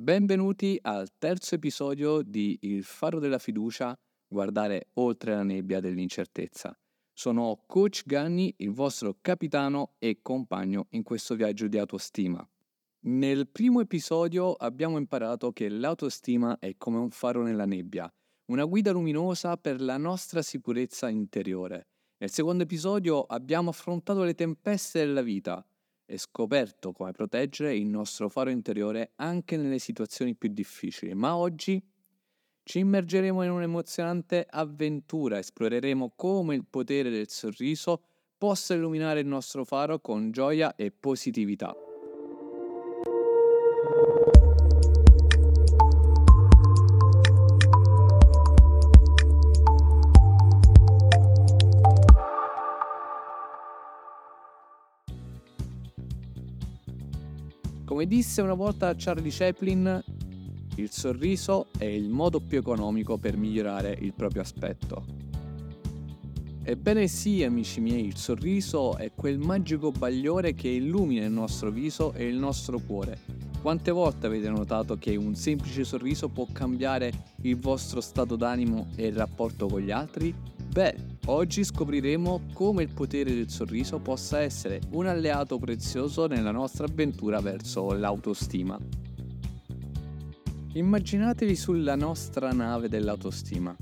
Benvenuti al terzo episodio di Il faro della fiducia, guardare oltre la nebbia dell'incertezza. Sono Coach Ganni, il vostro capitano e compagno in questo viaggio di autostima. Nel primo episodio abbiamo imparato che l'autostima è come un faro nella nebbia, una guida luminosa per la nostra sicurezza interiore. Nel secondo episodio abbiamo affrontato le tempeste della vita, e scoperto come proteggere il nostro faro interiore anche nelle situazioni più difficili. Ma oggi ci immergeremo in un'emozionante avventura, esploreremo come il potere del sorriso possa illuminare il nostro faro con gioia e positività. Come disse una volta Charlie Chaplin, il sorriso è il modo più economico per migliorare il proprio aspetto. Ebbene sì, amici miei, il sorriso è quel magico bagliore che illumina il nostro viso e il nostro cuore. Quante volte avete notato che un semplice sorriso può cambiare il vostro stato d'animo e il rapporto con gli altri? Beh, oggi scopriremo come il potere del sorriso possa essere un alleato prezioso nella nostra avventura verso l'autostima. Immaginatevi sulla nostra nave dell'autostima,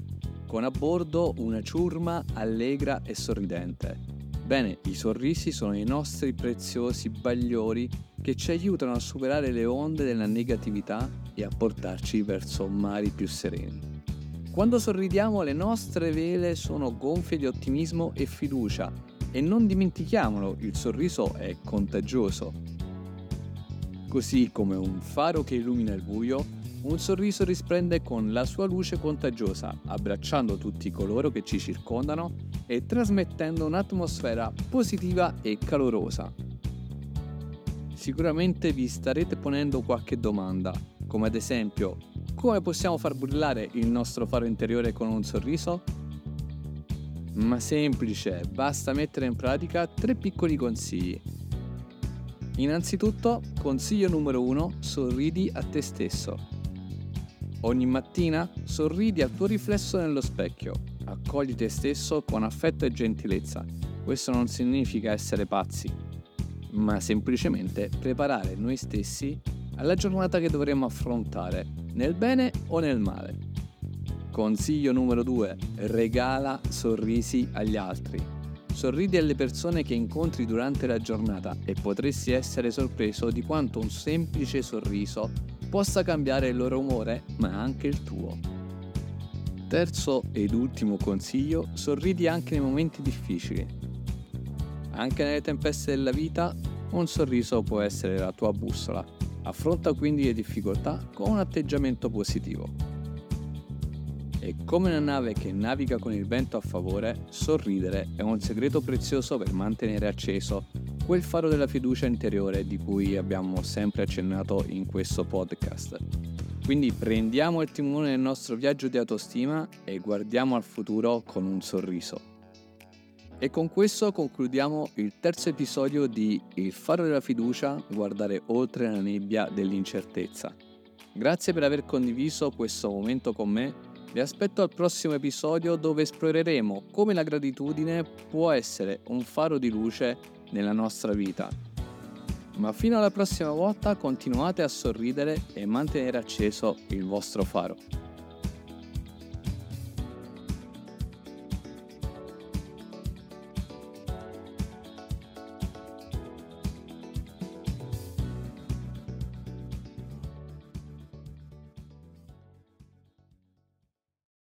con a bordo una ciurma allegra e sorridente. Bene, i sorrisi sono i nostri preziosi bagliori che ci aiutano a superare le onde della negatività e a portarci verso mari più sereni. Quando sorridiamo le nostre vele sono gonfie di ottimismo e fiducia e non dimentichiamolo, il sorriso è contagioso. Così come un faro che illumina il buio, un sorriso risplende con la sua luce contagiosa, abbracciando tutti coloro che ci circondano e trasmettendo un'atmosfera positiva e calorosa. Sicuramente vi starete ponendo qualche domanda, come ad esempio come possiamo far brillare il nostro faro interiore con un sorriso? Ma semplice, basta mettere in pratica tre piccoli consigli. Innanzitutto, consiglio numero 1, sorridi a te stesso. Ogni mattina sorridi al tuo riflesso nello specchio, accogli te stesso con affetto e gentilezza. Questo non significa essere pazzi, ma semplicemente preparare noi stessi alla giornata che dovremo affrontare nel bene o nel male. Consiglio numero 2. Regala sorrisi agli altri. Sorridi alle persone che incontri durante la giornata e potresti essere sorpreso di quanto un semplice sorriso possa cambiare il loro umore, ma anche il tuo. Terzo ed ultimo consiglio, sorridi anche nei momenti difficili. Anche nelle tempeste della vita, un sorriso può essere la tua bussola Affronta quindi le difficoltà con un atteggiamento positivo. E come una nave che naviga con il vento a favore, sorridere è un segreto prezioso per mantenere acceso quel faro della fiducia interiore di cui abbiamo sempre accennato in questo podcast. Quindi prendiamo il timone del nostro viaggio di autostima e guardiamo al futuro con un sorriso. E con questo concludiamo il terzo episodio di Il faro della fiducia, guardare oltre la nebbia dell'incertezza. Grazie per aver condiviso questo momento con me. Vi aspetto al prossimo episodio dove esploreremo come la gratitudine può essere un faro di luce nella nostra vita. Ma fino alla prossima volta continuate a sorridere e mantenere acceso il vostro faro.